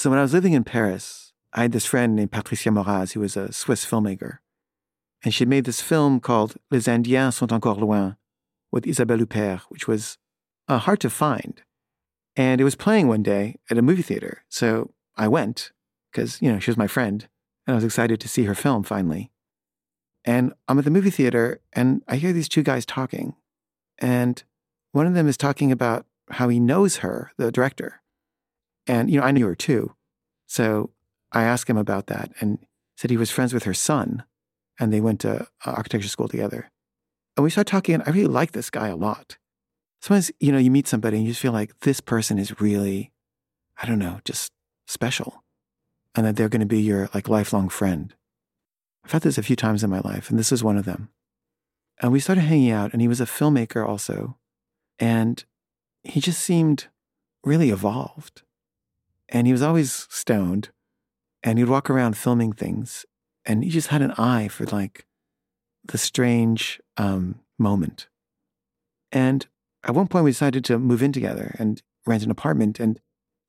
So when I was living in Paris, I had this friend named Patricia Moraz, who was a Swiss filmmaker. And she made this film called Les Indiens sont encore loin with Isabelle Huppert, which was uh, hard to find. And it was playing one day at a movie theater. So I went because, you know, she was my friend and I was excited to see her film finally. And I'm at the movie theater and I hear these two guys talking. And one of them is talking about how he knows her, the director. And, you know, I knew her too. So I asked him about that and said he was friends with her son and they went to uh, architecture school together. And we started talking and I really like this guy a lot. Sometimes, you know, you meet somebody and you just feel like this person is really, I don't know, just special. And that they're going to be your like lifelong friend. I've had this a few times in my life, and this is one of them. And we started hanging out, and he was a filmmaker also. And he just seemed really evolved. And he was always stoned. And he'd walk around filming things. And he just had an eye for like the strange um, moment. And at one point, we decided to move in together and rent an apartment. And,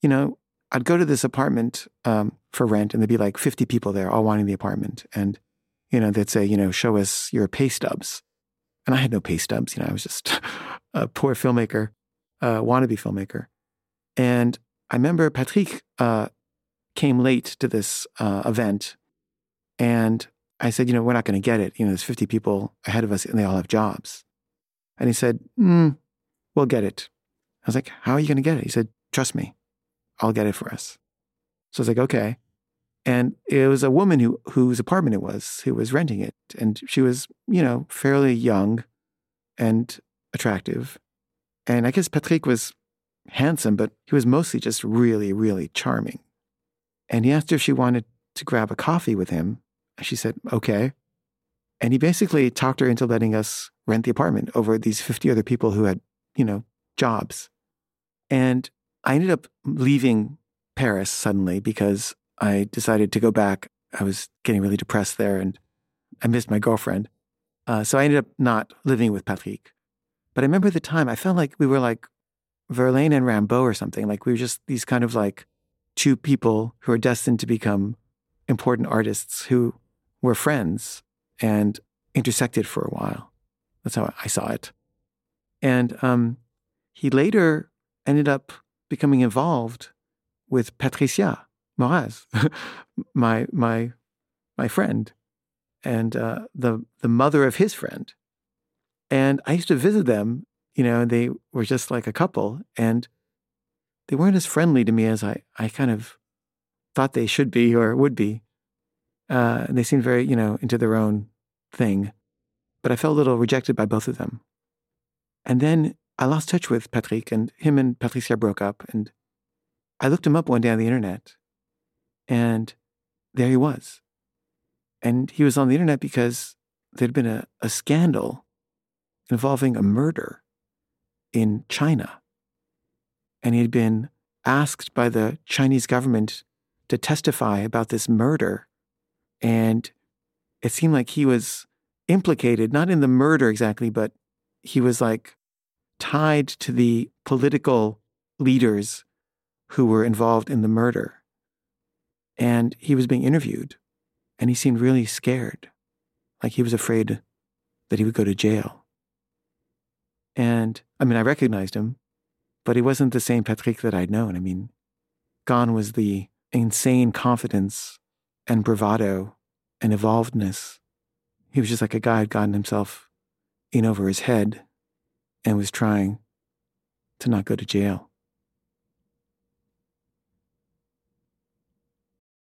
you know, I'd go to this apartment um, for rent, and there'd be like 50 people there, all wanting the apartment. And, you know, they'd say, you know, show us your pay stubs. And I had no pay stubs. You know, I was just a poor filmmaker, uh, wannabe filmmaker. And I remember Patrick uh, came late to this uh, event. And I said, you know, we're not going to get it. You know, there's 50 people ahead of us and they all have jobs. And he said, mm, we'll get it. I was like, how are you going to get it? He said, trust me. I'll get it for us. So I was like, okay. And it was a woman who whose apartment it was who was renting it. And she was, you know, fairly young and attractive. And I guess Patrick was handsome, but he was mostly just really, really charming. And he asked her if she wanted to grab a coffee with him. She said, okay. And he basically talked her into letting us rent the apartment over these 50 other people who had, you know, jobs. And I ended up leaving Paris suddenly because I decided to go back. I was getting really depressed there and I missed my girlfriend. Uh, so I ended up not living with Patrick. But I remember the time I felt like we were like Verlaine and Rimbaud or something. Like we were just these kind of like two people who are destined to become important artists who were friends and intersected for a while. That's how I saw it. And um, he later ended up becoming involved with Patricia Moraz, my my my friend, and uh, the the mother of his friend. And I used to visit them, you know, they were just like a couple, and they weren't as friendly to me as I I kind of thought they should be or would be. Uh, and they seemed very, you know, into their own thing. But I felt a little rejected by both of them. And then I lost touch with Patrick, and him and Patricia broke up. And I looked him up one day on the internet, and there he was. And he was on the internet because there'd been a, a scandal involving a murder in China. And he had been asked by the Chinese government to testify about this murder. And it seemed like he was implicated, not in the murder exactly, but he was like tied to the political leaders who were involved in the murder. And he was being interviewed, and he seemed really scared, like he was afraid that he would go to jail. And I mean, I recognized him, but he wasn't the same Patrick that I'd known. I mean, gone was the insane confidence and bravado and evolvedness. He was just like a guy who'd gotten himself in over his head and was trying to not go to jail.